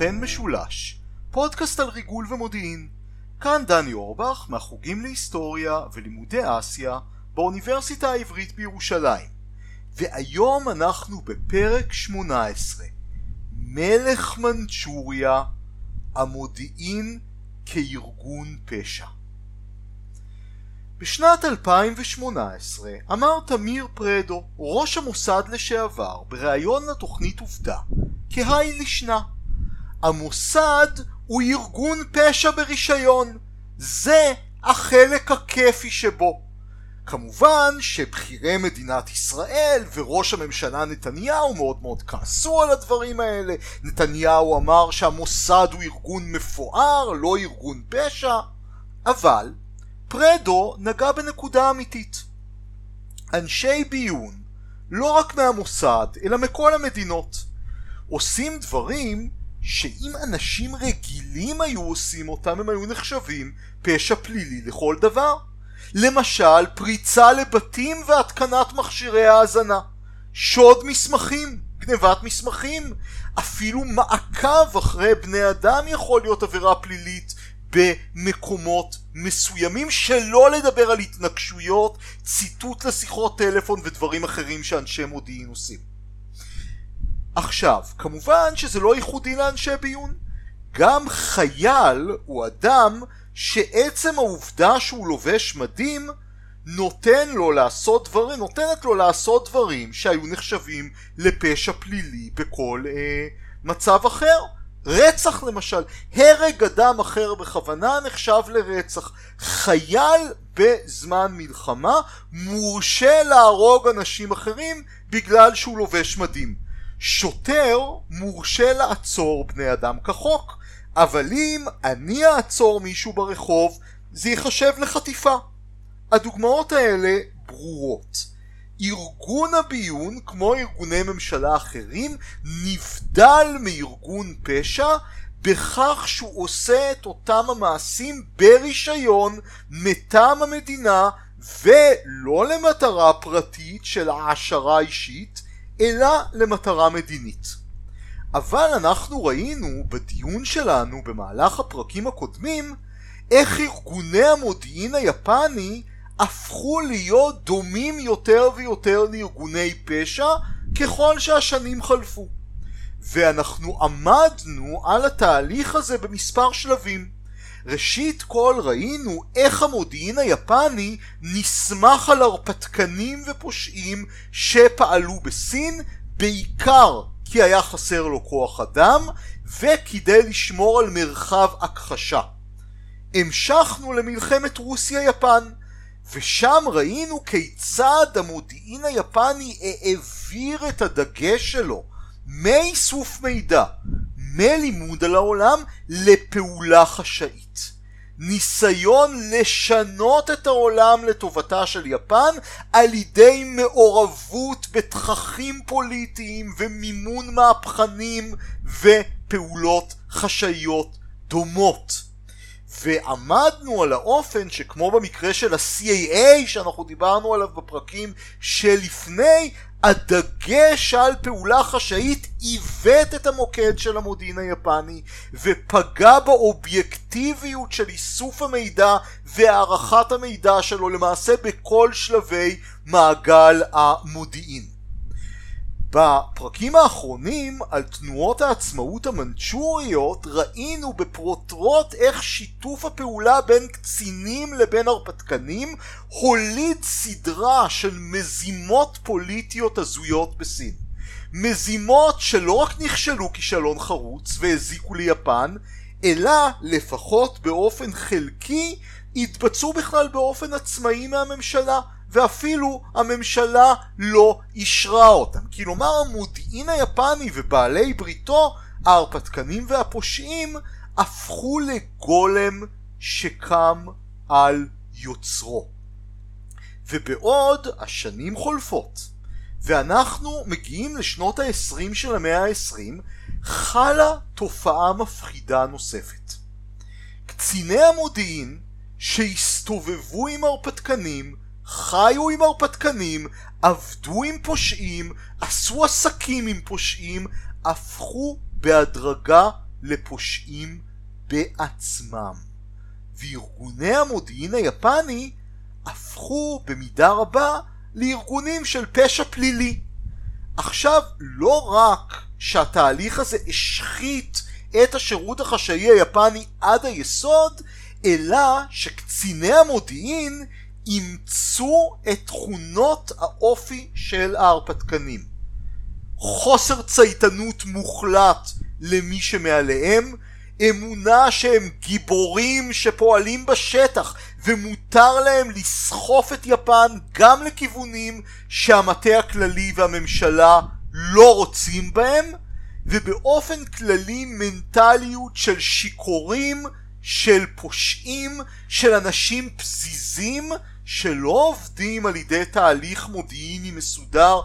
לסוכן משולש, פודקאסט על ריגול ומודיעין. כאן דני אורבך מהחוגים להיסטוריה ולימודי אסיה באוניברסיטה העברית בירושלים. והיום אנחנו בפרק 18, מלך מנצ'וריה, המודיעין כארגון פשע. בשנת 2018 אמר תמיר פרדו, ראש המוסד לשעבר, בריאיון לתוכנית עובדה, כהאי לישנה. המוסד הוא ארגון פשע ברישיון. זה החלק הכיפי שבו. כמובן שבכירי מדינת ישראל וראש הממשלה נתניהו מאוד מאוד כעסו על הדברים האלה. נתניהו אמר שהמוסד הוא ארגון מפואר, לא ארגון פשע. אבל פרדו נגע בנקודה אמיתית. אנשי ביון, לא רק מהמוסד, אלא מכל המדינות, עושים דברים שאם אנשים רגילים היו עושים אותם, הם היו נחשבים פשע פלילי לכל דבר. למשל, פריצה לבתים והתקנת מכשירי האזנה, שוד מסמכים, גנבת מסמכים, אפילו מעקב אחרי בני אדם יכול להיות עבירה פלילית במקומות מסוימים, שלא לדבר על התנגשויות, ציטוט לשיחות טלפון ודברים אחרים שאנשי מודיעין עושים. עכשיו, כמובן שזה לא ייחודי לאנשי ביון. גם חייל הוא אדם שעצם העובדה שהוא לובש מדים נותן לו לעשות דברים, נותנת לו לעשות דברים שהיו נחשבים לפשע פלילי בכל אה, מצב אחר. רצח למשל, הרג אדם אחר בכוונה נחשב לרצח. חייל בזמן מלחמה מורשה להרוג אנשים אחרים בגלל שהוא לובש מדים. שוטר מורשה לעצור בני אדם כחוק, אבל אם אני אעצור מישהו ברחוב, זה ייחשב לחטיפה. הדוגמאות האלה ברורות. ארגון הביון, כמו ארגוני ממשלה אחרים, נבדל מארגון פשע בכך שהוא עושה את אותם המעשים ברישיון מטעם המדינה ולא למטרה פרטית של העשרה אישית, אלא למטרה מדינית. אבל אנחנו ראינו בדיון שלנו במהלך הפרקים הקודמים איך ארגוני המודיעין היפני הפכו להיות דומים יותר ויותר לארגוני פשע ככל שהשנים חלפו. ואנחנו עמדנו על התהליך הזה במספר שלבים. ראשית כל ראינו איך המודיעין היפני נסמך על הרפתקנים ופושעים שפעלו בסין בעיקר כי היה חסר לו כוח אדם וכדי לשמור על מרחב הכחשה. המשכנו למלחמת רוסיה-יפן ושם ראינו כיצד המודיעין היפני העביר את הדגש שלו מאיסוף מידע, מלימוד על העולם, לפעולה חשאית. ניסיון לשנות את העולם לטובתה של יפן על ידי מעורבות בתככים פוליטיים ומימון מהפכנים ופעולות חשאיות דומות. ועמדנו על האופן שכמו במקרה של ה-CAA שאנחנו דיברנו עליו בפרקים שלפני, הדגש על פעולה חשאית עיוות את המוקד של המודיעין היפני ופגע באובייקטיביות של איסוף המידע והערכת המידע שלו למעשה בכל שלבי מעגל המודיעין. בפרקים האחרונים על תנועות העצמאות המנצ'וריות ראינו בפרוטרוט איך שיתוף הפעולה בין קצינים לבין הרפתקנים הוליד סדרה של מזימות פוליטיות הזויות בסין. מזימות שלא רק נכשלו כישלון חרוץ והזיקו ליפן, אלא לפחות באופן חלקי התבצעו בכלל באופן עצמאי מהממשלה ואפילו הממשלה לא אישרה אותם. כלומר המודיעין היפני ובעלי בריתו, ההרפתקנים והפושעים, הפכו לגולם שקם על יוצרו. ובעוד השנים חולפות, ואנחנו מגיעים לשנות ה-20 של המאה ה-20, חלה תופעה מפחידה נוספת. קציני המודיעין שהסתובבו עם הרפתקנים חיו עם הרפתקנים, עבדו עם פושעים, עשו עסקים עם פושעים, הפכו בהדרגה לפושעים בעצמם. וארגוני המודיעין היפני הפכו במידה רבה לארגונים של פשע פלילי. עכשיו, לא רק שהתהליך הזה השחית את השירות החשאי היפני עד היסוד, אלא שקציני המודיעין אימצו את תכונות האופי של ההרפתקנים. חוסר צייתנות מוחלט למי שמעליהם, אמונה שהם גיבורים שפועלים בשטח ומותר להם לסחוף את יפן גם לכיוונים שהמטה הכללי והממשלה לא רוצים בהם ובאופן כללי מנטליות של שיכורים, של פושעים, של אנשים פזיזים שלא עובדים על ידי תהליך מודיעיני מסודר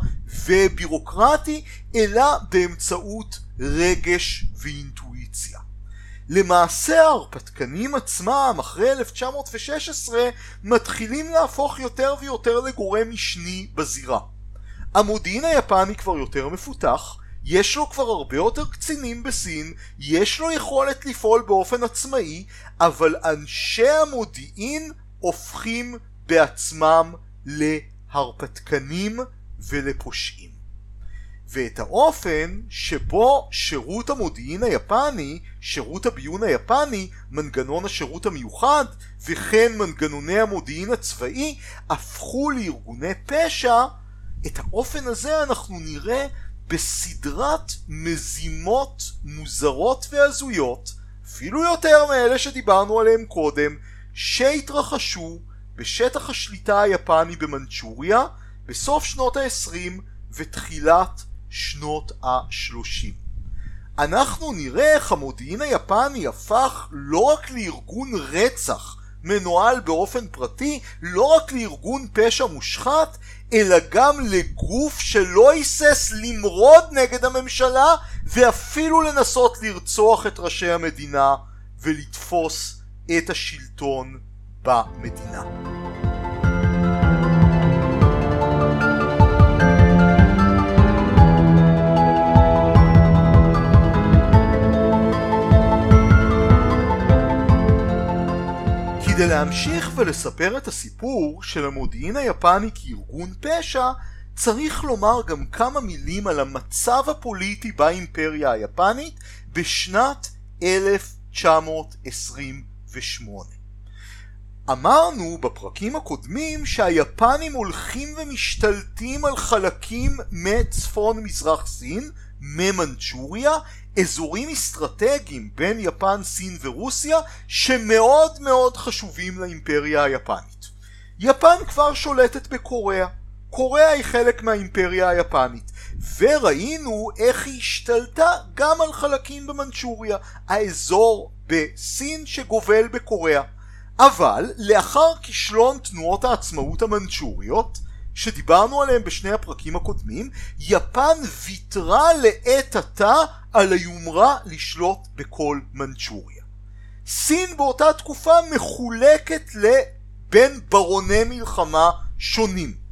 ובירוקרטי אלא באמצעות רגש ואינטואיציה. למעשה ההרפתקנים עצמם אחרי 1916 מתחילים להפוך יותר ויותר לגורם משני בזירה. המודיעין היפני כבר יותר מפותח, יש לו כבר הרבה יותר קצינים בסין, יש לו יכולת לפעול באופן עצמאי, אבל אנשי המודיעין הופכים בעצמם להרפתקנים ולפושעים. ואת האופן שבו שירות המודיעין היפני, שירות הביון היפני, מנגנון השירות המיוחד, וכן מנגנוני המודיעין הצבאי, הפכו לארגוני פשע, את האופן הזה אנחנו נראה בסדרת מזימות מוזרות והזויות, אפילו יותר מאלה שדיברנו עליהם קודם, שהתרחשו בשטח השליטה היפני במנצ'וריה בסוף שנות ה-20 ותחילת שנות ה-30. אנחנו נראה איך המודיעין היפני הפך לא רק לארגון רצח מנוהל באופן פרטי, לא רק לארגון פשע מושחת, אלא גם לגוף שלא היסס למרוד נגד הממשלה ואפילו לנסות לרצוח את ראשי המדינה ולתפוס את השלטון במדינה. כדי להמשיך ולספר את הסיפור של המודיעין היפני כארגון פשע, צריך לומר גם כמה מילים על המצב הפוליטי באימפריה היפנית בשנת 1928. אמרנו בפרקים הקודמים שהיפנים הולכים ומשתלטים על חלקים מצפון מזרח סין, ממנצ'וריה, אזורים אסטרטגיים בין יפן, סין ורוסיה שמאוד מאוד חשובים לאימפריה היפנית. יפן כבר שולטת בקוריאה, קוריאה היא חלק מהאימפריה היפנית וראינו איך היא השתלטה גם על חלקים במנצ'וריה, האזור בסין שגובל בקוריאה. אבל לאחר כישלון תנועות העצמאות המנצ'וריות שדיברנו עליהם בשני הפרקים הקודמים, יפן ויתרה לעת עתה על היומרה לשלוט בכל מנצ'וריה. סין באותה תקופה מחולקת לבין ברוני מלחמה שונים.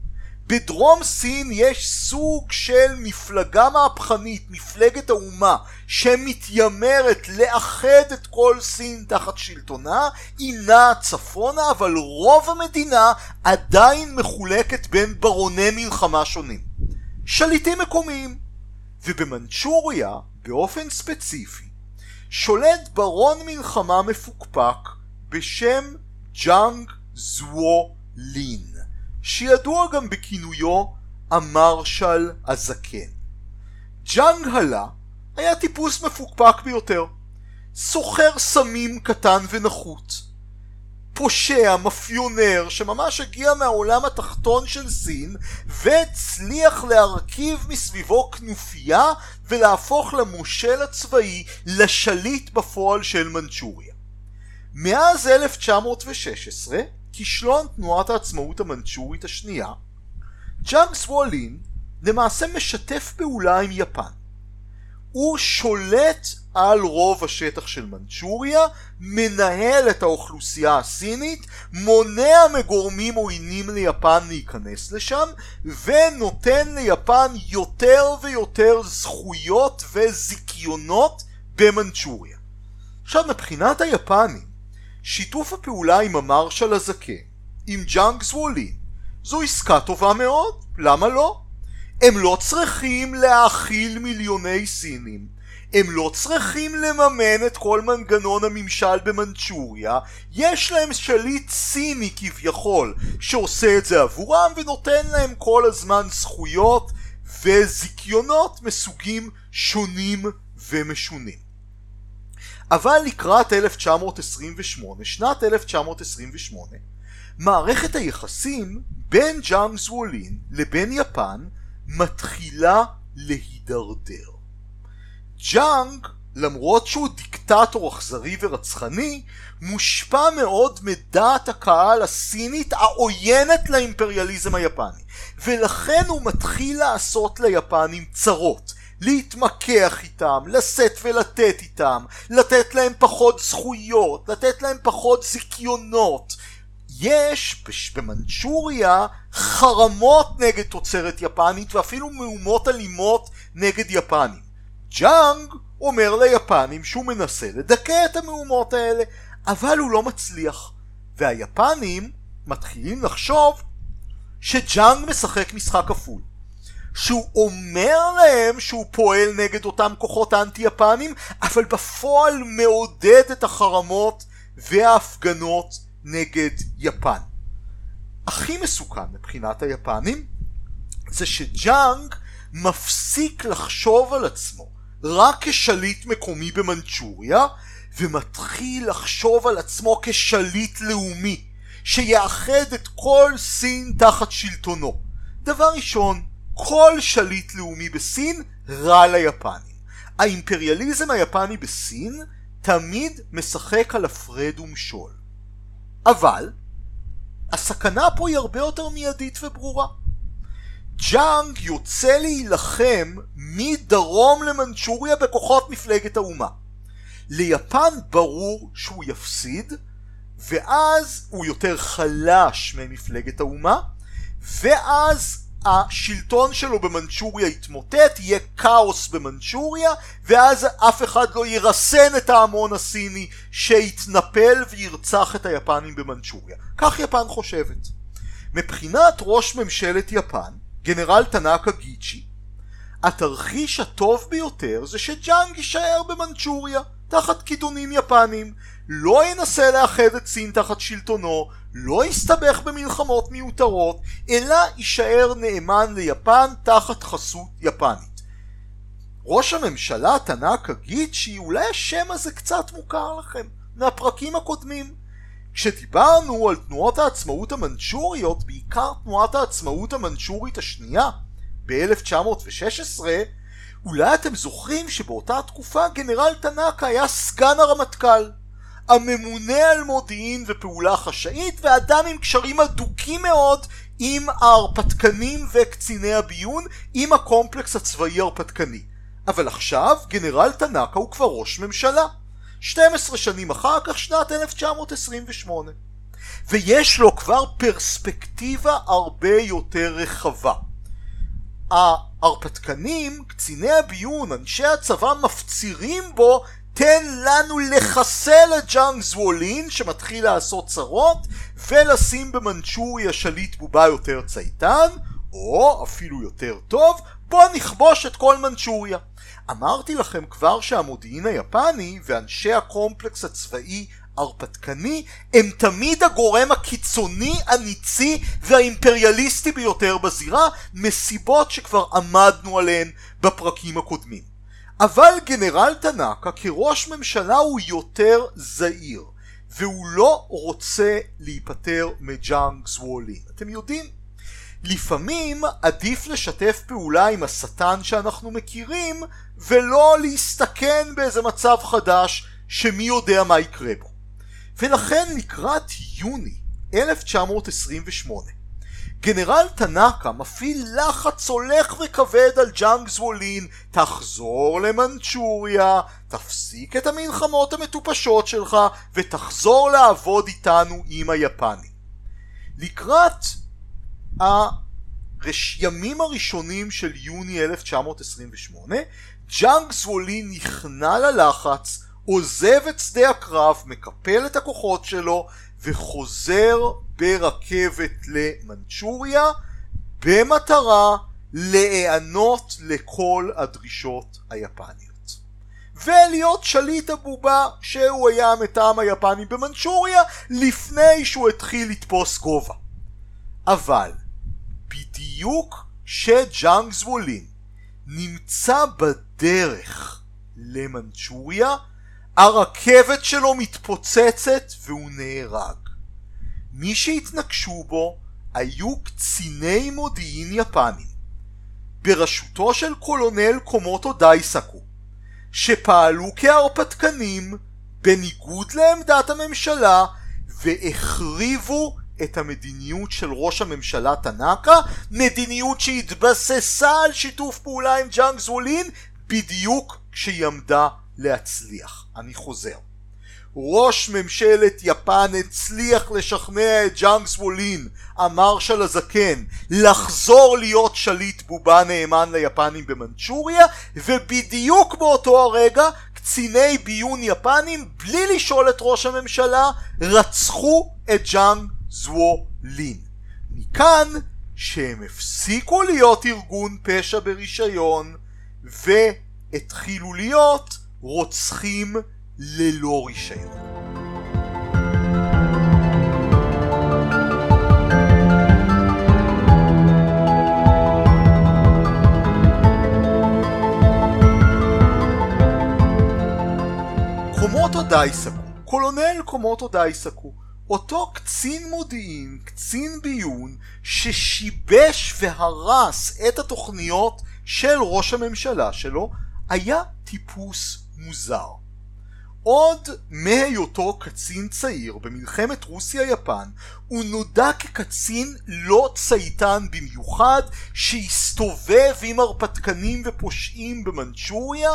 בדרום סין יש סוג של מפלגה מהפכנית, מפלגת האומה, שמתיימרת לאחד את כל סין תחת שלטונה, היא נעה צפונה, אבל רוב המדינה עדיין מחולקת בין ברוני מלחמה שונים. שליטים מקומיים. ובמנצ'וריה, באופן ספציפי, שולט ברון מלחמה מפוקפק בשם ג'אנג זוו לין. שידוע גם בכינויו המרשל הזקן. ג'אנג הלה היה טיפוס מפוקפק ביותר. סוחר סמים קטן ונחות. פושע, מאפיונר, שממש הגיע מהעולם התחתון של סין והצליח להרכיב מסביבו כנופיה ולהפוך למושל הצבאי לשליט בפועל של מנצ'וריה. מאז 1916 כישלון תנועת העצמאות המנצ'ורית השנייה, ג'אנג סוולין למעשה משתף פעולה עם יפן. הוא שולט על רוב השטח של מנצ'וריה, מנהל את האוכלוסייה הסינית, מונע מגורמים עוינים ליפן להיכנס לשם, ונותן ליפן יותר ויותר זכויות וזיכיונות זיכיונות במנצ'וריה. עכשיו מבחינת היפנים, שיתוף הפעולה עם המרשל הזקן, עם ג'אנג זוולין, זו עסקה טובה מאוד, למה לא? הם לא צריכים להאכיל מיליוני סינים, הם לא צריכים לממן את כל מנגנון הממשל במנצ'וריה, יש להם שליט סיני כביכול שעושה את זה עבורם ונותן להם כל הזמן זכויות וזיכיונות מסוגים שונים ומשונים. אבל לקראת 1928, שנת 1928, מערכת היחסים בין ג'אנג זוו לין לבין יפן מתחילה להידרדר. ג'אנג, למרות שהוא דיקטטור אכזרי ורצחני, מושפע מאוד מדעת הקהל הסינית העוינת לאימפריאליזם היפני, ולכן הוא מתחיל לעשות ליפנים צרות. להתמקח איתם, לשאת ולתת איתם, לתת להם פחות זכויות, לתת להם פחות זיכיונות. יש במנצ'וריה חרמות נגד תוצרת יפנית ואפילו מהומות אלימות נגד יפנים. ג'אנג אומר ליפנים שהוא מנסה לדכא את המהומות האלה, אבל הוא לא מצליח. והיפנים מתחילים לחשוב שג'אנג משחק משחק כפול. שהוא אומר להם שהוא פועל נגד אותם כוחות אנטי יפנים, אבל בפועל מעודד את החרמות וההפגנות נגד יפן. הכי מסוכן מבחינת היפנים זה שג'אנג מפסיק לחשוב על עצמו רק כשליט מקומי במנצ'וריה ומתחיל לחשוב על עצמו כשליט לאומי שיאחד את כל סין תחת שלטונו. דבר ראשון, כל שליט לאומי בסין רע ליפנים. האימפריאליזם היפני בסין תמיד משחק על הפרד ומשול. אבל הסכנה פה היא הרבה יותר מיידית וברורה. ג'אנג יוצא להילחם מדרום למנצ'וריה בכוחות מפלגת האומה. ליפן ברור שהוא יפסיד, ואז הוא יותר חלש ממפלגת האומה, ואז השלטון שלו במנצ'וריה יתמוטט, יהיה כאוס במנצ'וריה, ואז אף אחד לא ירסן את ההמון הסיני שיתנפל וירצח את היפנים במנצ'וריה. כך יפן חושבת. מבחינת ראש ממשלת יפן, גנרל טנאקה גיצ'י, התרחיש הטוב ביותר זה שג'אנג יישאר במנצ'וריה, תחת כידונים יפנים, לא ינסה לאחד את סין תחת שלטונו, לא יסתבך במלחמות מיותרות, אלא יישאר נאמן ליפן תחת חסות יפנית. ראש הממשלה טנאקה גיצ'י, אולי השם הזה קצת מוכר לכם, מהפרקים הקודמים. כשדיברנו על תנועות העצמאות המנצ'וריות, בעיקר תנועת העצמאות המנצ'ורית השנייה, ב-1916, אולי אתם זוכרים שבאותה תקופה גנרל טנאקה היה סגן הרמטכ"ל. הממונה על מודיעין ופעולה חשאית ואדם עם קשרים הדוקים מאוד עם ההרפתקנים וקציני הביון עם הקומפלקס הצבאי ההרפתקני. אבל עכשיו גנרל טנאקה הוא כבר ראש ממשלה. 12 שנים אחר כך שנת 1928. ויש לו כבר פרספקטיבה הרבה יותר רחבה. ההרפתקנים, קציני הביון, אנשי הצבא מפצירים בו תן לנו לחסל את ג'אנג זוולין שמתחיל לעשות צרות ולשים במנצ'וריה שליט בובה יותר צייתן או אפילו יותר טוב בוא נכבוש את כל מנצ'וריה אמרתי לכם כבר שהמודיעין היפני ואנשי הקומפלקס הצבאי הרפתקני הם תמיד הגורם הקיצוני, הניצי והאימפריאליסטי ביותר בזירה מסיבות שכבר עמדנו עליהן בפרקים הקודמים. אבל גנרל טנאקה כראש ממשלה הוא יותר זהיר והוא לא רוצה להיפטר מג'אנג זוולין. אתם יודעים, לפעמים עדיף לשתף פעולה עם השטן שאנחנו מכירים ולא להסתכן באיזה מצב חדש שמי יודע מה יקרה בו. ולכן לקראת יוני 1928 גנרל טנאקה מפעיל לחץ הולך וכבד על ג'אנג זוולין תחזור למנצ'וריה, תפסיק את המלחמות המטופשות שלך ותחזור לעבוד איתנו עם היפנים. לקראת הימים הראשונים של יוני 1928 ג'אנג זוולין נכנע ללחץ, עוזב את שדה הקרב, מקפל את הכוחות שלו וחוזר ברכבת למנצ'וריה במטרה להיענות לכל הדרישות היפניות. ולהיות שליט הבובה שהוא היה מטעם היפנים במנצ'וריה לפני שהוא התחיל לתפוס גובה. אבל בדיוק כשג'אנג זוולין נמצא בדרך למנצ'וריה הרכבת שלו מתפוצצת והוא נהרג. מי שהתנקשו בו היו קציני מודיעין יפנים בראשותו של קולונל קומוטו דייסקו שפעלו כהרפתקנים בניגוד לעמדת הממשלה והחריבו את המדיניות של ראש הממשלה טנאקה, מדיניות שהתבססה על שיתוף פעולה עם ג'אנג זוולין בדיוק כשהיא עמדה להצליח. אני חוזר. ראש ממשלת יפן הצליח לשכנע את ג'אנג זוולין, המרשל הזקן, לחזור להיות שליט בובה נאמן ליפנים במנצ'וריה, ובדיוק באותו הרגע קציני ביון יפנים, בלי לשאול את ראש הממשלה, רצחו את ג'אנג זוולין. מכאן שהם הפסיקו להיות ארגון פשע ברישיון, והתחילו להיות רוצחים ללא רישיון. קומוטו דייסקו, קולונל קומוטו דייסקו, אותו קצין מודיעין, קצין ביון, ששיבש והרס את התוכניות של ראש הממשלה שלו, היה טיפוס מוזר. עוד מהיותו קצין צעיר במלחמת רוסיה-יפן הוא נודע כקצין לא צייתן במיוחד שהסתובב עם הרפתקנים ופושעים במנצ'וריה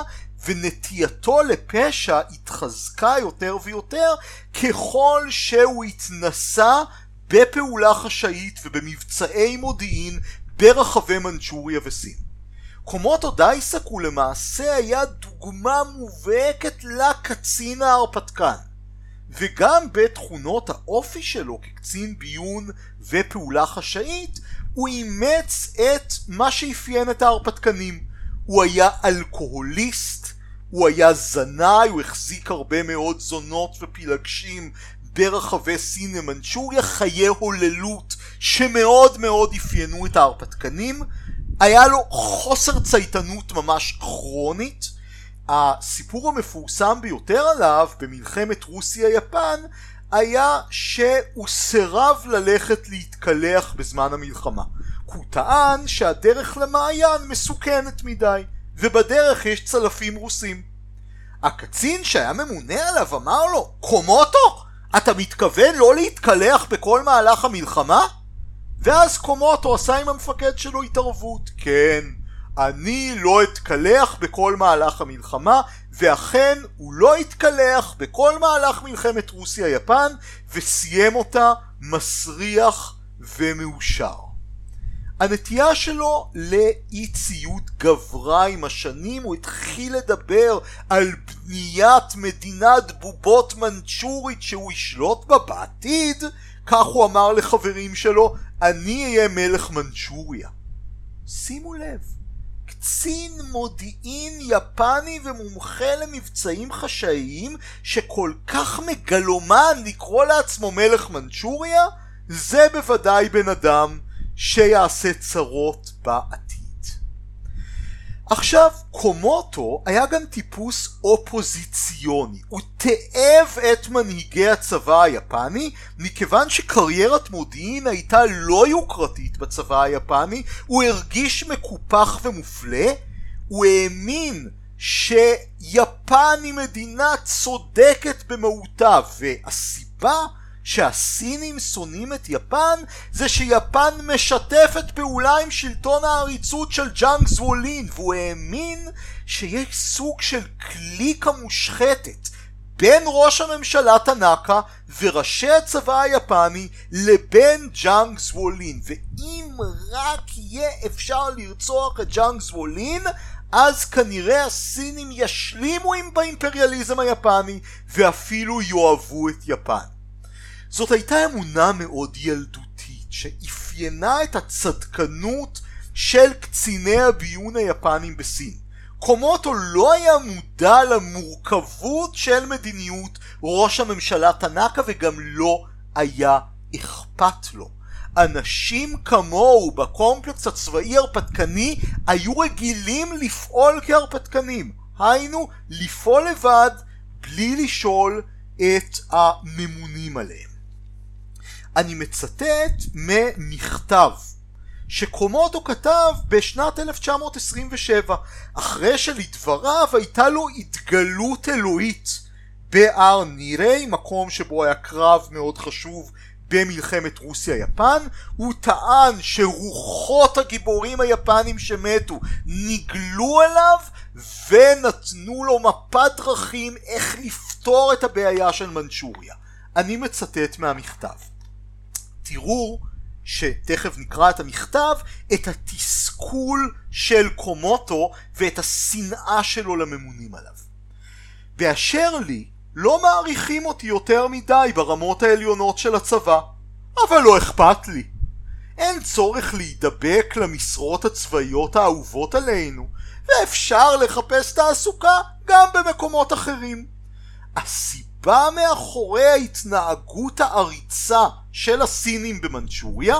ונטייתו לפשע התחזקה יותר ויותר ככל שהוא התנסה בפעולה חשאית ובמבצעי מודיעין ברחבי מנצ'וריה וסין. קומוטו דייסק הוא למעשה היה דוגמה מובהקת לקצין ההרפתקן. וגם בתכונות האופי שלו כקצין ביון ופעולה חשאית הוא אימץ את מה שאפיין את ההרפתקנים. הוא היה אלכוהוליסט, הוא היה זנאי, הוא החזיק הרבה מאוד זונות ופילגשים ברחבי סין ומנצ'וריה, חיי הוללות שמאוד מאוד אפיינו את ההרפתקנים היה לו חוסר צייתנות ממש כרונית. הסיפור המפורסם ביותר עליו במלחמת רוסיה-יפן היה שהוא סירב ללכת להתקלח בזמן המלחמה. הוא טען שהדרך למעיין מסוכנת מדי, ובדרך יש צלפים רוסים. הקצין שהיה ממונה עליו אמר לו, קומוטו, אתה מתכוון לא להתקלח בכל מהלך המלחמה? ואז קומוטו עשה עם המפקד שלו התערבות. כן, אני לא אתקלח בכל מהלך המלחמה, ואכן הוא לא התקלח בכל מהלך מלחמת רוסיה-יפן, וסיים אותה מסריח ומאושר. הנטייה שלו לאי ציות גברה עם השנים, הוא התחיל לדבר על בניית מדינת בובות מנצ'ורית שהוא ישלוט בה בעתיד, כך הוא אמר לחברים שלו, אני אהיה מלך מנצ'וריה. שימו לב, קצין מודיעין יפני ומומחה למבצעים חשאיים שכל כך מגלומן לקרוא לעצמו מלך מנצ'וריה, זה בוודאי בן אדם שיעשה צרות בעתיד. עכשיו, קומוטו היה גם טיפוס אופוזיציוני. הוא תאב את מנהיגי הצבא היפני, מכיוון שקריירת מודיעין הייתה לא יוקרתית בצבא היפני, הוא הרגיש מקופח ומופלה, הוא האמין שיפן היא מדינה צודקת במהותה, והסיבה שהסינים שונאים את יפן זה שיפן משתפת פעולה עם שלטון העריצות של ג'אנג זוולין והוא האמין שיש סוג של קליקה מושחתת בין ראש הממשלה טנאקה וראשי הצבא היפני לבין ג'אנג זוולין ואם רק יהיה אפשר לרצוח את ג'אנג זוולין אז כנראה הסינים ישלימו עם האימפריאליזם היפני ואפילו יאהבו את יפן. זאת הייתה אמונה מאוד ילדותית שאפיינה את הצדקנות של קציני הביון היפנים בסין. קומוטו לא היה מודע למורכבות של מדיניות ראש הממשלה טנאקה וגם לא היה אכפת לו. אנשים כמוהו בקומפלקס הצבאי הרפתקני היו רגילים לפעול כהרפתקנים. היינו, לפעול לבד בלי לשאול את הממונים עליהם. אני מצטט ממכתב שקומודו כתב בשנת 1927 אחרי שלדבריו הייתה לו התגלות אלוהית בהר נירי מקום שבו היה קרב מאוד חשוב במלחמת רוסיה-יפן. הוא טען שרוחות הגיבורים היפנים שמתו נגלו אליו ונתנו לו מפת דרכים איך לפתור את הבעיה של מנצ'וריה אני מצטט מהמכתב תראו שתכף נקרא את המכתב, את התסכול של קומוטו ואת השנאה שלו לממונים עליו. באשר לי, לא מעריכים אותי יותר מדי ברמות העליונות של הצבא, אבל לא אכפת לי. אין צורך להידבק למשרות הצבאיות האהובות עלינו, ואפשר לחפש תעסוקה גם במקומות אחרים. הסיבה מאחורי ההתנהגות העריצה של הסינים במנצ'וריה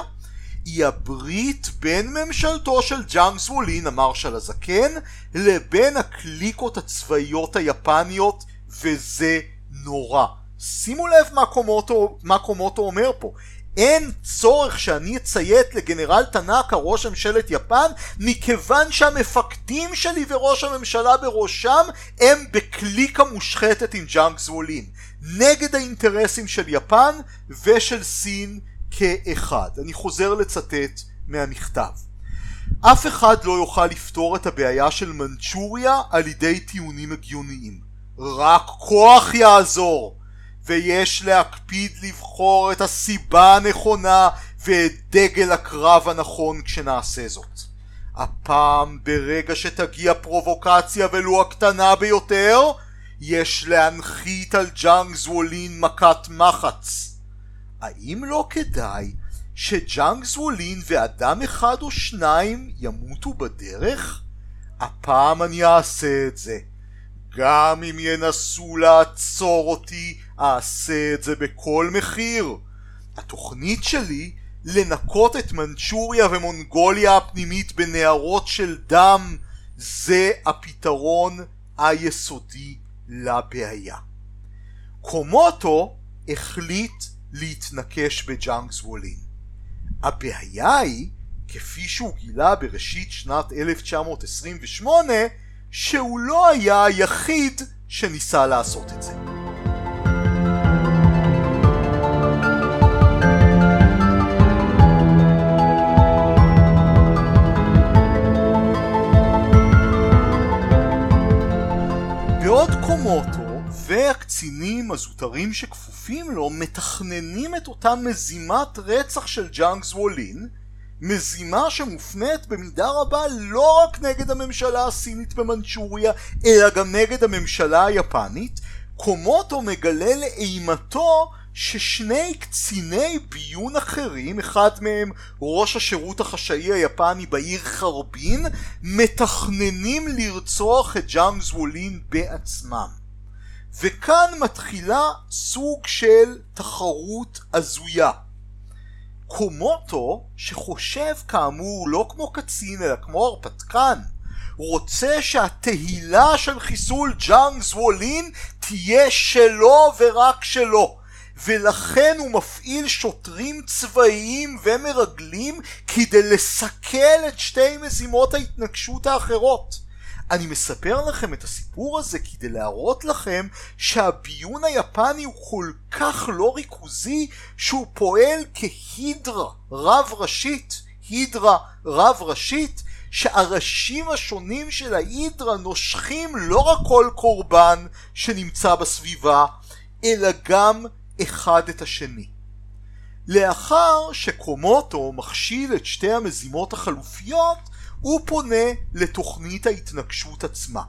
היא הברית בין ממשלתו של ג'אנג סוולין המרשל הזקן לבין הקליקות הצבאיות היפניות וזה נורא. שימו לב מה קומוטו, מה קומוטו אומר פה אין צורך שאני אציית לגנרל טנאקה ראש ממשלת יפן מכיוון שהמפקדים שלי וראש הממשלה בראשם הם בקליקה מושחתת עם ג'אנג זוולין נגד האינטרסים של יפן ושל סין כאחד. אני חוזר לצטט מהמכתב. אף אחד לא יוכל לפתור את הבעיה של מנצ'וריה על ידי טיעונים הגיוניים. רק כוח יעזור. ויש להקפיד לבחור את הסיבה הנכונה ואת דגל הקרב הנכון כשנעשה זאת. הפעם ברגע שתגיע פרובוקציה ולו הקטנה ביותר, יש להנחית על ג'אנג זוולין מכת מחץ. האם לא כדאי שג'אנג זוולין ואדם אחד או שניים ימותו בדרך? הפעם אני אעשה את זה. גם אם ינסו לעצור אותי, אעשה את זה בכל מחיר. התוכנית שלי לנקות את מנצ'וריה ומונגוליה הפנימית בנהרות של דם זה הפתרון היסודי לבעיה. קומוטו החליט להתנקש בג'אנגס וולין. הבעיה היא, כפי שהוא גילה בראשית שנת 1928, שהוא לא היה היחיד שניסה לעשות את זה. בעוד קומוטו והקצינים הזוטרים שכפופים לו מתכננים את אותה מזימת רצח של ג'אנגס וולין מזימה שמופנית במידה רבה לא רק נגד הממשלה הסינית במנצ'וריה, אלא גם נגד הממשלה היפנית, קומוטו מגלה לאימתו ששני קציני ביון אחרים, אחד מהם ראש השירות החשאי היפני בעיר חרבין, מתכננים לרצוח את ג'אנג זוולין בעצמם. וכאן מתחילה סוג של תחרות הזויה. קומוטו, שחושב כאמור לא כמו קצין אלא כמו הרפתקן, רוצה שהתהילה של חיסול ג'אנג זוולין תהיה שלו ורק שלו. ולכן הוא מפעיל שוטרים צבאיים ומרגלים כדי לסכל את שתי מזימות ההתנגשות האחרות. אני מספר לכם את הסיפור הזה כדי להראות לכם שהביון היפני הוא כל כך לא ריכוזי שהוא פועל כהידרה רב ראשית, הידרה רב ראשית שהראשים השונים של ההידרה נושכים לא רק כל קורבן שנמצא בסביבה אלא גם אחד את השני. לאחר שקומוטו מכשיל את שתי המזימות החלופיות הוא פונה לתוכנית ההתנגשות עצמה.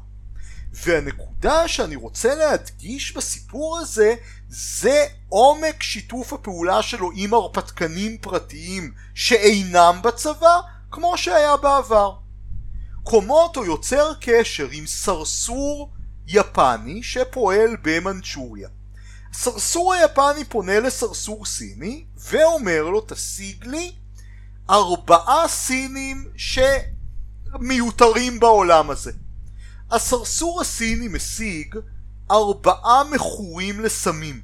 והנקודה שאני רוצה להדגיש בסיפור הזה זה עומק שיתוף הפעולה שלו עם הרפתקנים פרטיים שאינם בצבא כמו שהיה בעבר. קומוטו יוצר קשר עם סרסור יפני שפועל במנצ'וריה. הסרסור היפני פונה לסרסור סיני ואומר לו תשיג לי ארבעה סינים שמיותרים בעולם הזה. הסרסור הסיני משיג ארבעה מכורים לסמים.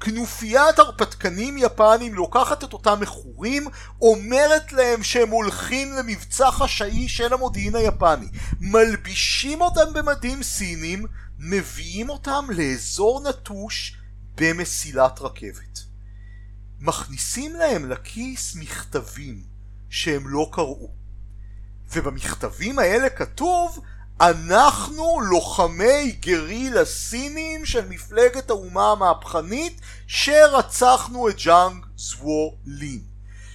כנופיית הרפתקנים יפנים לוקחת את אותם מכורים, אומרת להם שהם הולכים למבצע חשאי של המודיעין היפני, מלבישים אותם במדים סינים, מביאים אותם לאזור נטוש במסילת רכבת. מכניסים להם לכיס מכתבים שהם לא קראו. ובמכתבים האלה כתוב אנחנו לוחמי גרילה סינים של מפלגת האומה המהפכנית שרצחנו את ג'אנג זוו לין.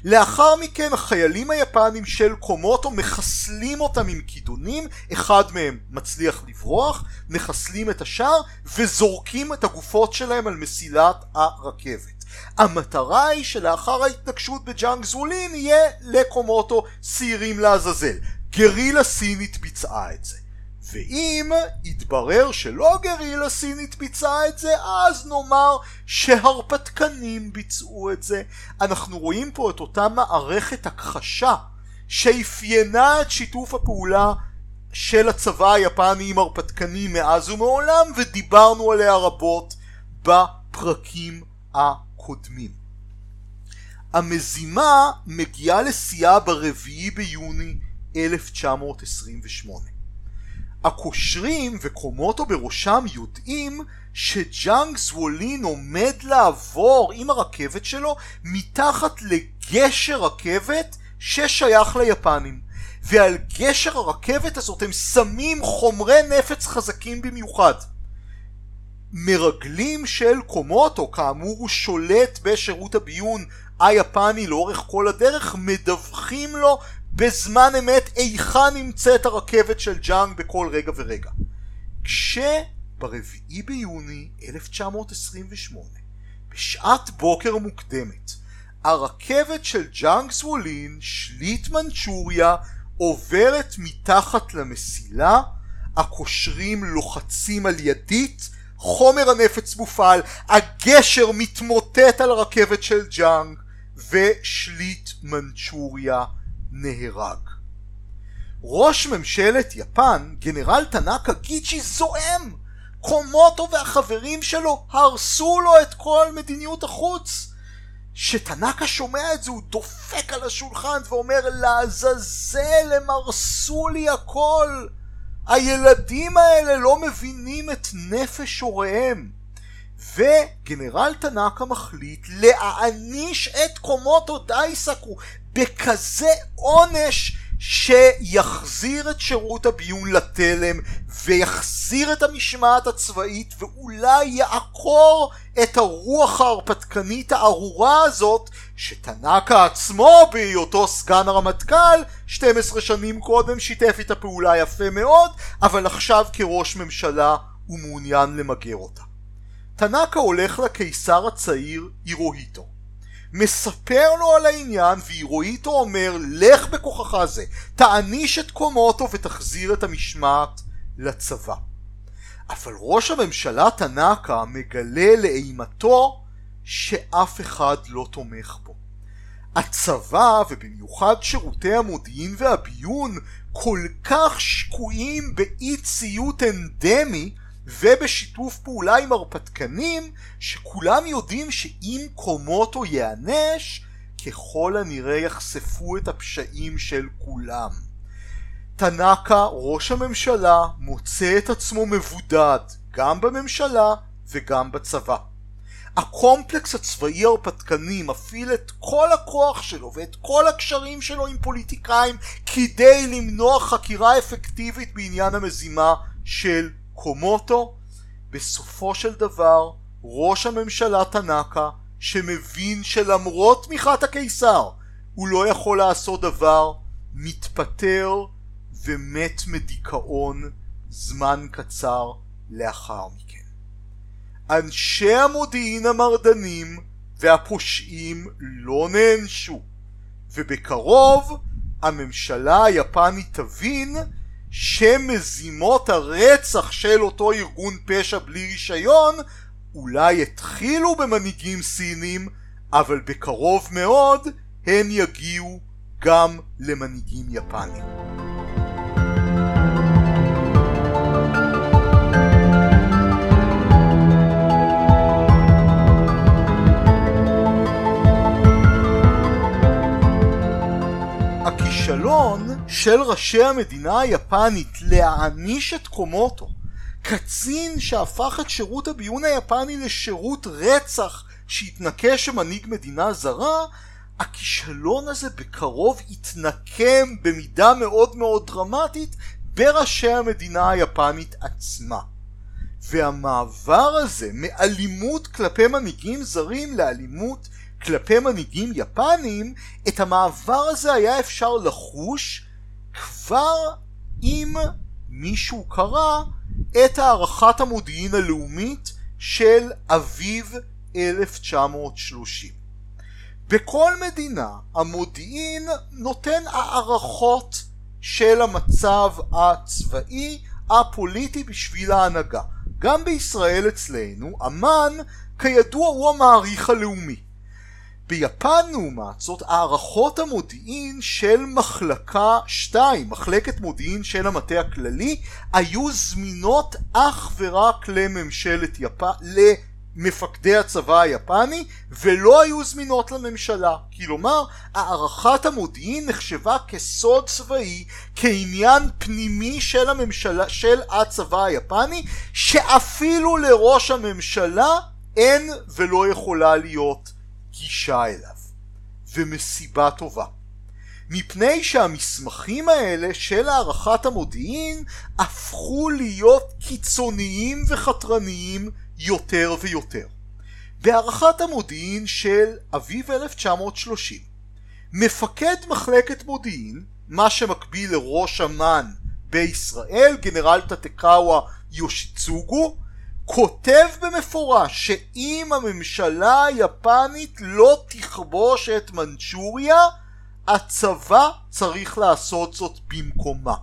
לאחר מכן החיילים היפנים של קומוטו מחסלים אותם עם כידונים, אחד מהם מצליח לברוח, מחסלים את השאר וזורקים את הגופות שלהם על מסילת הרכבת. המטרה היא שלאחר ההתנקשות בג'אנג זוולין יהיה לקומוטו שעירים לעזאזל. גרילה סינית ביצעה את זה. ואם יתברר שלא גרילה סינית ביצעה את זה, אז נאמר שהרפתקנים ביצעו את זה. אנחנו רואים פה את אותה מערכת הכחשה שאפיינה את שיתוף הפעולה של הצבא היפני עם הרפתקנים מאז ומעולם, ודיברנו עליה רבות בפרקים הקודמים. המזימה מגיעה לשיאה ברביעי ביוני 1928. הקושרים וקומוטו בראשם יודעים שג'אנג זוולין עומד לעבור עם הרכבת שלו מתחת לגשר רכבת ששייך ליפנים ועל גשר הרכבת הזאת הם שמים חומרי נפץ חזקים במיוחד מרגלים של קומוטו כאמור הוא שולט בשירות הביון היפני לאורך כל הדרך מדווחים לו בזמן אמת היכן נמצאת הרכבת של ג'אנג בכל רגע ורגע. כשברביעי ביוני 1928, בשעת בוקר מוקדמת, הרכבת של ג'אנג זוולין, שליט מנצ'וריה, עוברת מתחת למסילה, הקושרים לוחצים על ידית, חומר הנפץ מופעל, הגשר מתמוטט על הרכבת של ג'אנג, ושליט מנצ'וריה נהרג. ראש ממשלת יפן, גנרל טנאקה גיצ'י זועם! קומוטו והחברים שלו הרסו לו את כל מדיניות החוץ! כשטנאקה שומע את זה הוא דופק על השולחן ואומר לעזאזל הם הרסו לי הכל! הילדים האלה לא מבינים את נפש הוריהם. וגנרל טנאקה מחליט להעניש את קומוטו דייסקו בכזה עונש שיחזיר את שירות הביון לתלם ויחזיר את המשמעת הצבאית ואולי יעקור את הרוח ההרפתקנית הארורה הזאת שטנאקה עצמו בהיותו סגן הרמטכ"ל 12 שנים קודם שיתף איתה פעולה יפה מאוד אבל עכשיו כראש ממשלה הוא מעוניין למגר אותה. טנאקה הולך לקיסר הצעיר הירוהיטו מספר לו על העניין והירואיטו אומר לך בכוחך זה תעניש את קומוטו ותחזיר את המשמעת לצבא. אבל ראש הממשלה טנאקה מגלה לאימתו שאף אחד לא תומך בו. הצבא ובמיוחד שירותי המודיעין והביון כל כך שקועים באי ציות אנדמי ובשיתוף פעולה עם הרפתקנים שכולם יודעים שאם קומוטו ייענש ככל הנראה יחשפו את הפשעים של כולם. טנאקה, ראש הממשלה, מוצא את עצמו מבודד גם בממשלה וגם בצבא. הקומפלקס הצבאי הרפתקני מפעיל את כל הכוח שלו ואת כל הקשרים שלו עם פוליטיקאים כדי למנוע חקירה אפקטיבית בעניין המזימה של קומוטו, בסופו של דבר ראש הממשלה טנאקה שמבין שלמרות תמיכת הקיסר הוא לא יכול לעשות דבר מתפטר ומת מדיכאון זמן קצר לאחר מכן. אנשי המודיעין המרדנים והפושעים לא נענשו, ובקרוב הממשלה היפנית תבין שמזימות הרצח של אותו ארגון פשע בלי רישיון אולי התחילו במנהיגים סינים, אבל בקרוב מאוד הם יגיעו גם למנהיגים יפנים. הכישלון של ראשי המדינה היפנית להעניש את קומוטו, קצין שהפך את שירות הביון היפני לשירות רצח שהתנקש שמנהיג מדינה זרה, הכישלון הזה בקרוב יתנקם במידה מאוד מאוד דרמטית בראשי המדינה היפנית עצמה. והמעבר הזה מאלימות כלפי מנהיגים זרים לאלימות כלפי מנהיגים יפנים, את המעבר הזה היה אפשר לחוש כבר אם מישהו קרא את הערכת המודיעין הלאומית של אביב 1930. בכל מדינה המודיעין נותן הערכות של המצב הצבאי הפוליטי בשביל ההנהגה. גם בישראל אצלנו, אמ"ן כידוע הוא המעריך הלאומי. ביפן לעומת זאת הערכות המודיעין של מחלקה 2, מחלקת מודיעין של המטה הכללי, היו זמינות אך ורק לממשלת יפן, למפקדי הצבא היפני, ולא היו זמינות לממשלה. כלומר, הערכת המודיעין נחשבה כסוד צבאי, כעניין פנימי של הממשלה, של הצבא היפני, שאפילו לראש הממשלה אין ולא יכולה להיות גישה אליו, ומסיבה טובה. מפני שהמסמכים האלה של הערכת המודיעין הפכו להיות קיצוניים וחתרניים יותר ויותר. בהערכת המודיעין של אביב 1930 מפקד מחלקת מודיעין, מה שמקביל לראש אמ"ן בישראל, גנרל טטקאווה יושיצוגו, כותב במפורש שאם הממשלה היפנית לא תכבוש את מנצ'וריה, הצבא צריך לעשות זאת במקומה.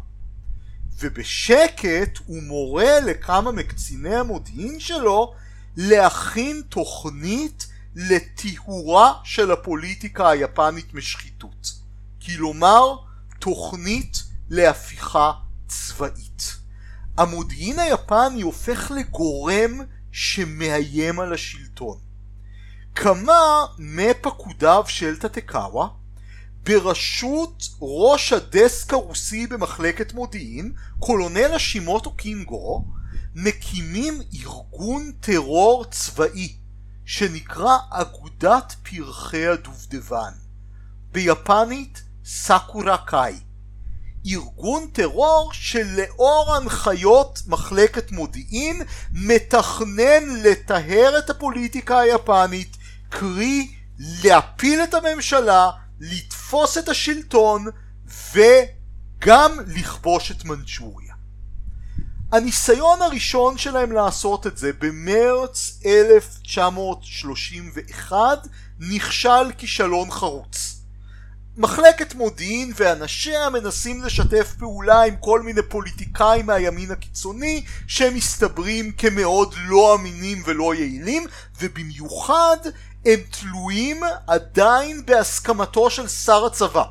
ובשקט הוא מורה לכמה מקציני המודיעין שלו להכין תוכנית לטיהורה של הפוליטיקה היפנית משחיתות. כלומר, תוכנית להפיכה צבאית. המודיעין היפני הופך לגורם שמאיים על השלטון. כמה מפקודיו של טטקאווה בראשות ראש הדסק הרוסי במחלקת מודיעין, קולונל השימוטו קינגו, מקימים ארגון טרור צבאי שנקרא אגודת פרחי הדובדבן, ביפנית סאקורה קאי. ארגון טרור שלאור הנחיות מחלקת מודיעין מתכנן לטהר את הפוליטיקה היפנית, קרי להפיל את הממשלה, לתפוס את השלטון וגם לכבוש את מנצ'וריה. הניסיון הראשון שלהם לעשות את זה במרץ 1931 נכשל כישלון חרוץ. מחלקת מודיעין ואנשיה מנסים לשתף פעולה עם כל מיני פוליטיקאים מהימין הקיצוני שמסתברים כמאוד לא אמינים ולא יעילים ובמיוחד הם תלויים עדיין בהסכמתו של שר הצבא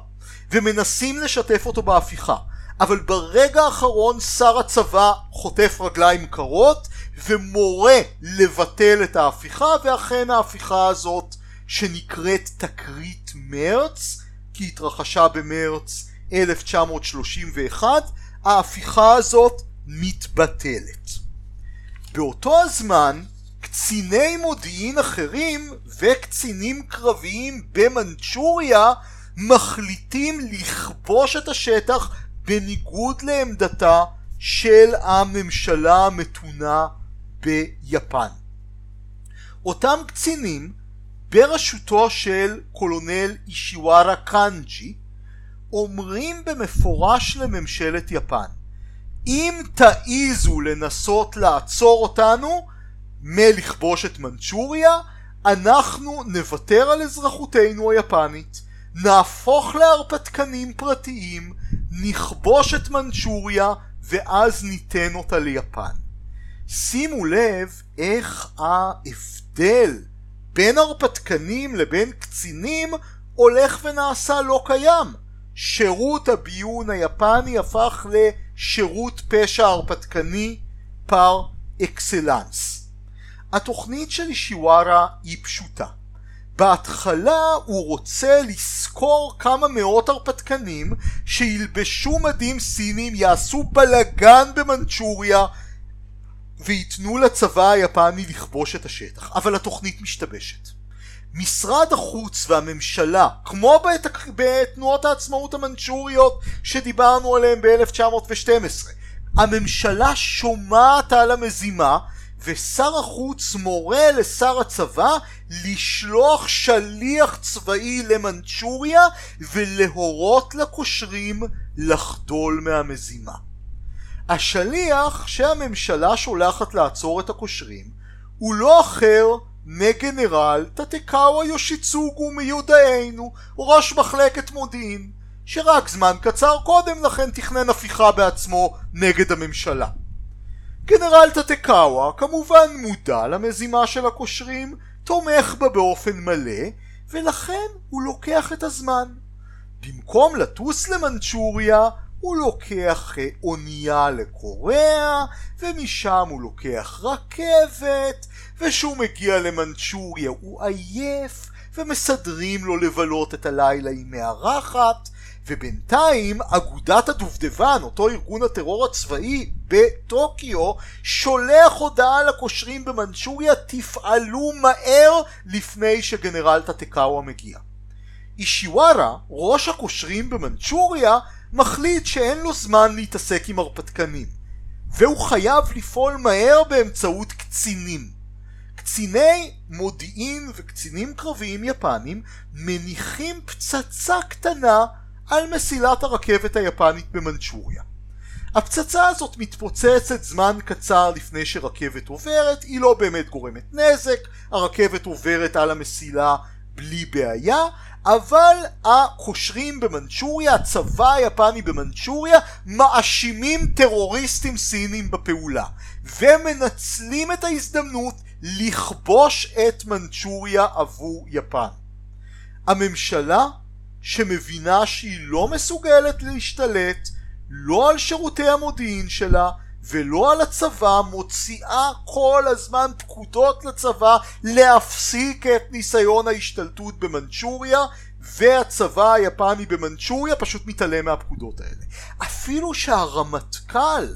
ומנסים לשתף אותו בהפיכה. אבל ברגע האחרון שר הצבא חוטף רגליים קרות ומורה לבטל את ההפיכה ואכן ההפיכה הזאת שנקראת תקרית מרץ כי התרחשה במרץ 1931, ההפיכה הזאת מתבטלת. באותו הזמן, קציני מודיעין אחרים וקצינים קרביים במנצ'וריה מחליטים לכבוש את השטח בניגוד לעמדתה של הממשלה המתונה ביפן. אותם קצינים בראשותו של קולונל אישיווארה קאנג'י אומרים במפורש לממשלת יפן אם תעיזו לנסות לעצור אותנו מלכבוש את מנצ'וריה אנחנו נוותר על אזרחותנו היפנית נהפוך להרפתקנים פרטיים נכבוש את מנצ'וריה ואז ניתן אותה ליפן. שימו לב איך ההבדל בין הרפתקנים לבין קצינים הולך ונעשה לא קיים. שירות הביון היפני הפך לשירות פשע הרפתקני פר אקסלנס. התוכנית של אישיווארה היא פשוטה. בהתחלה הוא רוצה לשכור כמה מאות הרפתקנים שילבשו מדים סינים, יעשו בלאגן במנצ'וריה וייתנו לצבא היפני לכבוש את השטח. אבל התוכנית משתבשת. משרד החוץ והממשלה, כמו בת... בתנועות העצמאות המנצ'וריות שדיברנו עליהן ב-1912, הממשלה שומעת על המזימה ושר החוץ מורה לשר הצבא לשלוח שליח צבאי למנצ'וריה ולהורות לקושרים לחדול מהמזימה. השליח שהממשלה שולחת לעצור את הקושרים הוא לא אחר מגנרל טטקאווה יושיצוגו מיודענו, ראש מחלקת מודיעין, שרק זמן קצר קודם לכן תכנן הפיכה בעצמו נגד הממשלה. גנרל טטקאווה כמובן מודע למזימה של הקושרים, תומך בה באופן מלא, ולכן הוא לוקח את הזמן. במקום לטוס למנצ'וריה, הוא לוקח אה, אונייה לקוריאה, ומשם הוא לוקח רכבת, וכשהוא מגיע למנצ'וריה הוא עייף, ומסדרים לו לבלות את הלילה עם מארחת, ובינתיים אגודת הדובדבן, אותו ארגון הטרור הצבאי בטוקיו, שולח הודעה לקושרים במנצ'וריה תפעלו מהר לפני שגנרל טטקאווה מגיע. אישיווארה, ראש הקושרים במנצ'וריה, מחליט שאין לו זמן להתעסק עם הרפתקנים, והוא חייב לפעול מהר באמצעות קצינים. קציני מודיעין וקצינים קרביים יפנים מניחים פצצה קטנה על מסילת הרכבת היפנית במנצ'וריה. הפצצה הזאת מתפוצצת זמן קצר לפני שרכבת עוברת, היא לא באמת גורמת נזק, הרכבת עוברת על המסילה בלי בעיה, אבל הקושרים במנצ'וריה, הצבא היפני במנצ'וריה, מאשימים טרוריסטים סינים בפעולה, ומנצלים את ההזדמנות לכבוש את מנצ'וריה עבור יפן. הממשלה שמבינה שהיא לא מסוגלת להשתלט לא על שירותי המודיעין שלה ולא על הצבא מוציאה כל הזמן פקודות לצבא להפסיק את ניסיון ההשתלטות במנצ'וריה והצבא היפני במנצ'וריה פשוט מתעלם מהפקודות האלה. אפילו שהרמטכ"ל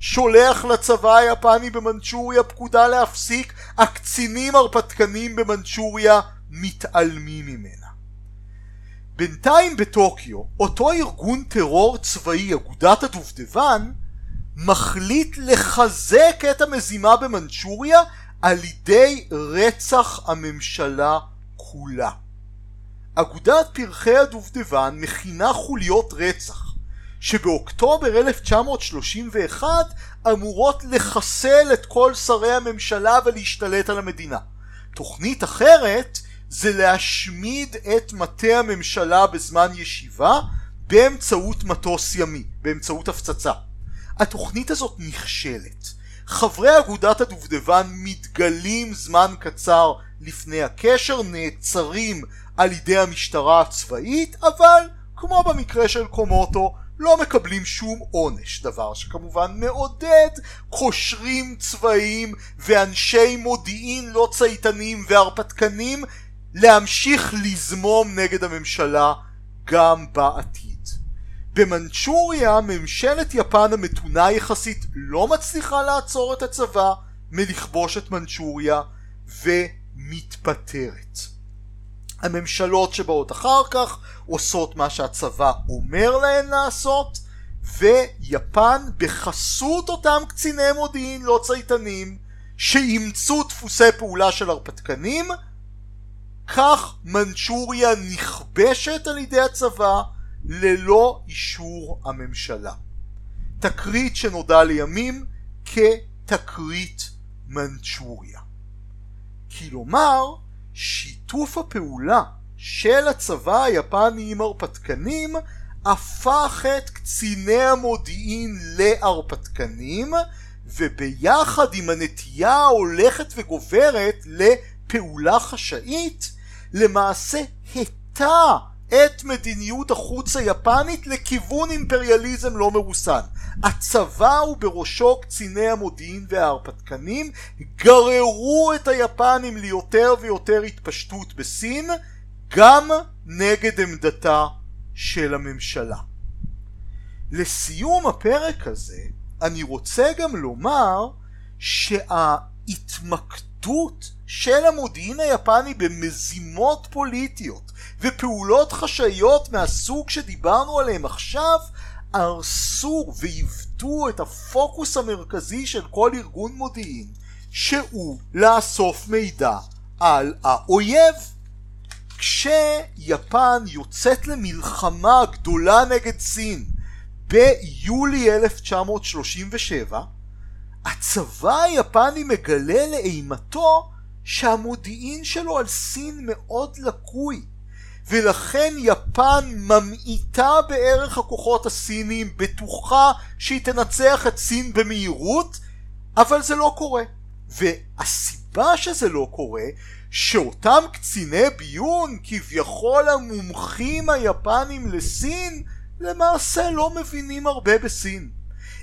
שולח לצבא היפני במנצ'וריה פקודה להפסיק, הקצינים הרפתקנים במנצ'וריה מתעלמים ממנה. בינתיים בטוקיו, אותו ארגון טרור צבאי, אגודת הדובדבן, מחליט לחזק את המזימה במנצ'וריה על ידי רצח הממשלה כולה. אגודת פרחי הדובדבן מכינה חוליות רצח שבאוקטובר 1931 אמורות לחסל את כל שרי הממשלה ולהשתלט על המדינה. תוכנית אחרת זה להשמיד את מטה הממשלה בזמן ישיבה באמצעות מטוס ימי, באמצעות הפצצה. התוכנית הזאת נכשלת. חברי אגודת הדובדבן מתגלים זמן קצר לפני הקשר, נעצרים על ידי המשטרה הצבאית, אבל כמו במקרה של קומוטו, לא מקבלים שום עונש, דבר שכמובן מעודד קושרים צבאיים ואנשי מודיעין לא צייתנים והרפתקנים להמשיך לזמום נגד הממשלה גם בעתיד. במנצ'וריה ממשלת יפן המתונה יחסית לא מצליחה לעצור את הצבא מלכבוש את מנצ'וריה ומתפטרת. הממשלות שבאות אחר כך עושות מה שהצבא אומר להן לעשות ויפן בחסות אותם קציני מודיעין לא צייתנים שאימצו דפוסי פעולה של הרפתקנים כך מנצ'וריה נכבשת על ידי הצבא ללא אישור הממשלה. תקרית שנודע לימים כתקרית מנצ'וריה. כלומר, שיתוף הפעולה של הצבא היפני עם הרפתקנים הפך את קציני המודיעין להרפתקנים וביחד עם הנטייה ההולכת וגוברת לפעולה חשאית למעשה הטה את מדיניות החוץ היפנית לכיוון אימפריאליזם לא מרוסן. הצבא ובראשו קציני המודיעין וההרפתקנים גררו את היפנים ליותר ויותר התפשטות בסין גם נגד עמדתה של הממשלה. לסיום הפרק הזה אני רוצה גם לומר שההתמקדות של המודיעין היפני במזימות פוליטיות ופעולות חשאיות מהסוג שדיברנו עליהם עכשיו הרסו ועיוותו את הפוקוס המרכזי של כל ארגון מודיעין שהוא לאסוף מידע על האויב. כשיפן יוצאת למלחמה גדולה נגד סין ביולי 1937 הצבא היפני מגלה לאימתו שהמודיעין שלו על סין מאוד לקוי ולכן יפן ממעיטה בערך הכוחות הסינים, בטוחה שהיא תנצח את סין במהירות, אבל זה לא קורה. והסיבה שזה לא קורה, שאותם קציני ביון, כביכול המומחים היפנים לסין, למעשה לא מבינים הרבה בסין.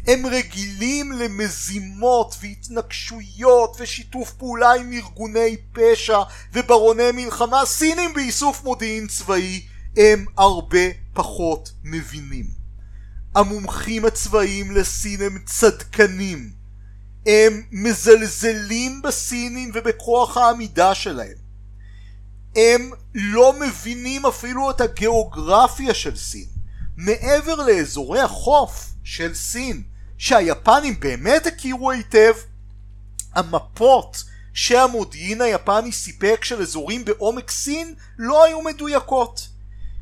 הם רגילים למזימות והתנגשויות ושיתוף פעולה עם ארגוני פשע וברוני מלחמה סינים באיסוף מודיעין צבאי הם הרבה פחות מבינים. המומחים הצבאיים לסין הם צדקנים. הם מזלזלים בסינים ובכוח העמידה שלהם. הם לא מבינים אפילו את הגיאוגרפיה של סין. מעבר לאזורי החוף של סין שהיפנים באמת הכירו היטב, המפות שהמודיעין היפני סיפק של אזורים בעומק סין לא היו מדויקות.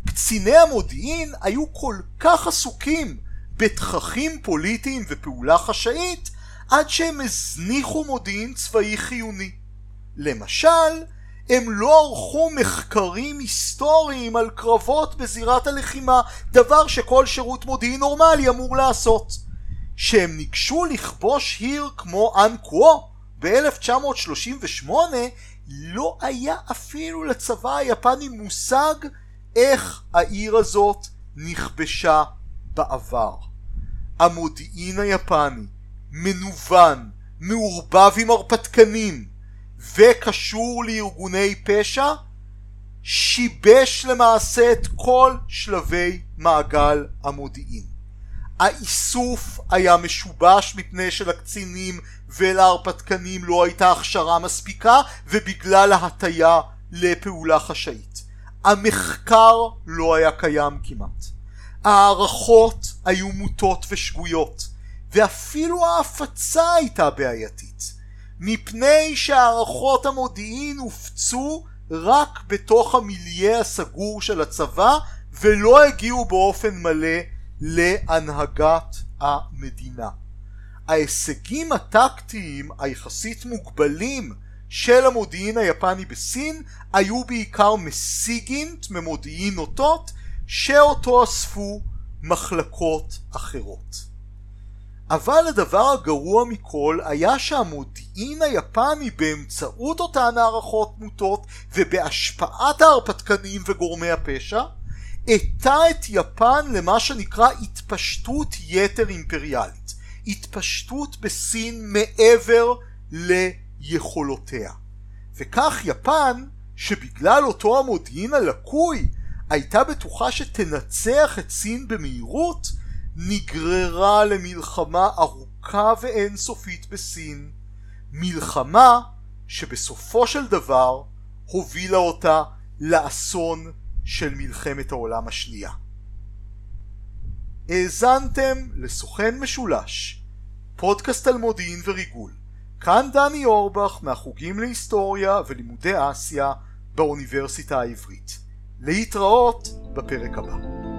קציני המודיעין היו כל כך עסוקים בתככים פוליטיים ופעולה חשאית עד שהם הזניחו מודיעין צבאי חיוני. למשל, הם לא ערכו מחקרים היסטוריים על קרבות בזירת הלחימה, דבר שכל שירות מודיעין נורמלי אמור לעשות. שהם ניגשו לכבוש עיר כמו אנקוו ב-1938 לא היה אפילו לצבא היפני מושג איך העיר הזאת נכבשה בעבר. המודיעין היפני מנוון, מעורבב עם הרפתקנים וקשור לארגוני פשע שיבש למעשה את כל שלבי מעגל המודיעין. האיסוף היה משובש מפני שלקצינים ולהרפתקנים לא הייתה הכשרה מספיקה ובגלל ההטיה לפעולה חשאית. המחקר לא היה קיים כמעט. ההערכות היו מוטות ושגויות ואפילו ההפצה הייתה בעייתית מפני שהערכות המודיעין הופצו רק בתוך המיליה הסגור של הצבא ולא הגיעו באופן מלא להנהגת המדינה. ההישגים הטקטיים היחסית מוגבלים של המודיעין היפני בסין היו בעיקר מסיגינט ממודיעין אותות שאותו אספו מחלקות אחרות. אבל הדבר הגרוע מכל היה שהמודיעין היפני באמצעות אותן הערכות מוטות ובהשפעת ההרפתקנים וגורמי הפשע הטה את יפן למה שנקרא התפשטות יתר אימפריאלית. התפשטות בסין מעבר ליכולותיה. וכך יפן, שבגלל אותו המודיעין הלקוי, הייתה בטוחה שתנצח את סין במהירות, נגררה למלחמה ארוכה ואינסופית בסין. מלחמה שבסופו של דבר הובילה אותה לאסון של מלחמת העולם השנייה. האזנתם לסוכן משולש, פודקאסט על מודיעין וריגול. כאן דני אורבך מהחוגים להיסטוריה ולימודי אסיה באוניברסיטה העברית. להתראות בפרק הבא.